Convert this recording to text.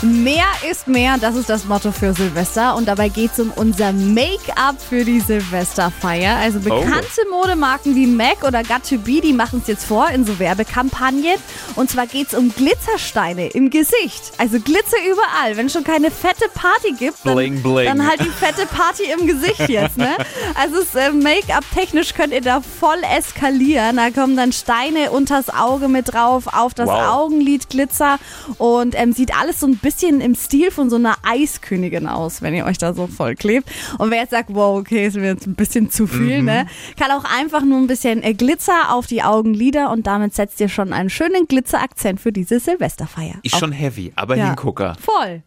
Mehr ist mehr, das ist das Motto für Silvester. Und dabei geht es um unser Make-up für die Silvesterfeier. Also bekannte Modemarken wie MAC oder Got2B, die machen es jetzt vor in so Werbekampagnen. Und zwar geht es um Glitzersteine im Gesicht. Also Glitzer überall. Wenn es schon keine fette Party gibt, dann, Bling, bling. dann halt die fette Party im Gesicht jetzt. Ne? Also äh, Make-up-technisch könnt ihr da voll eskalieren. Da kommen dann Steine unters Auge mit drauf, auf das Wow. Augenlid Glitzer. Und ähm, sieht alles so ein bisschen im Stil von so einer Eiskönigin aus, wenn ihr euch da so voll klebt. Und wer jetzt sagt, wow, okay, ist mir jetzt ein bisschen zu viel, ne? Kann auch einfach nur ein bisschen äh, Glitzer auf die Augenlider und damit setzt ihr schon einen schönen Glitzerakzent für diese Silvesterfeier. Ist schon heavy, aber Ja. Hingucker. Voll.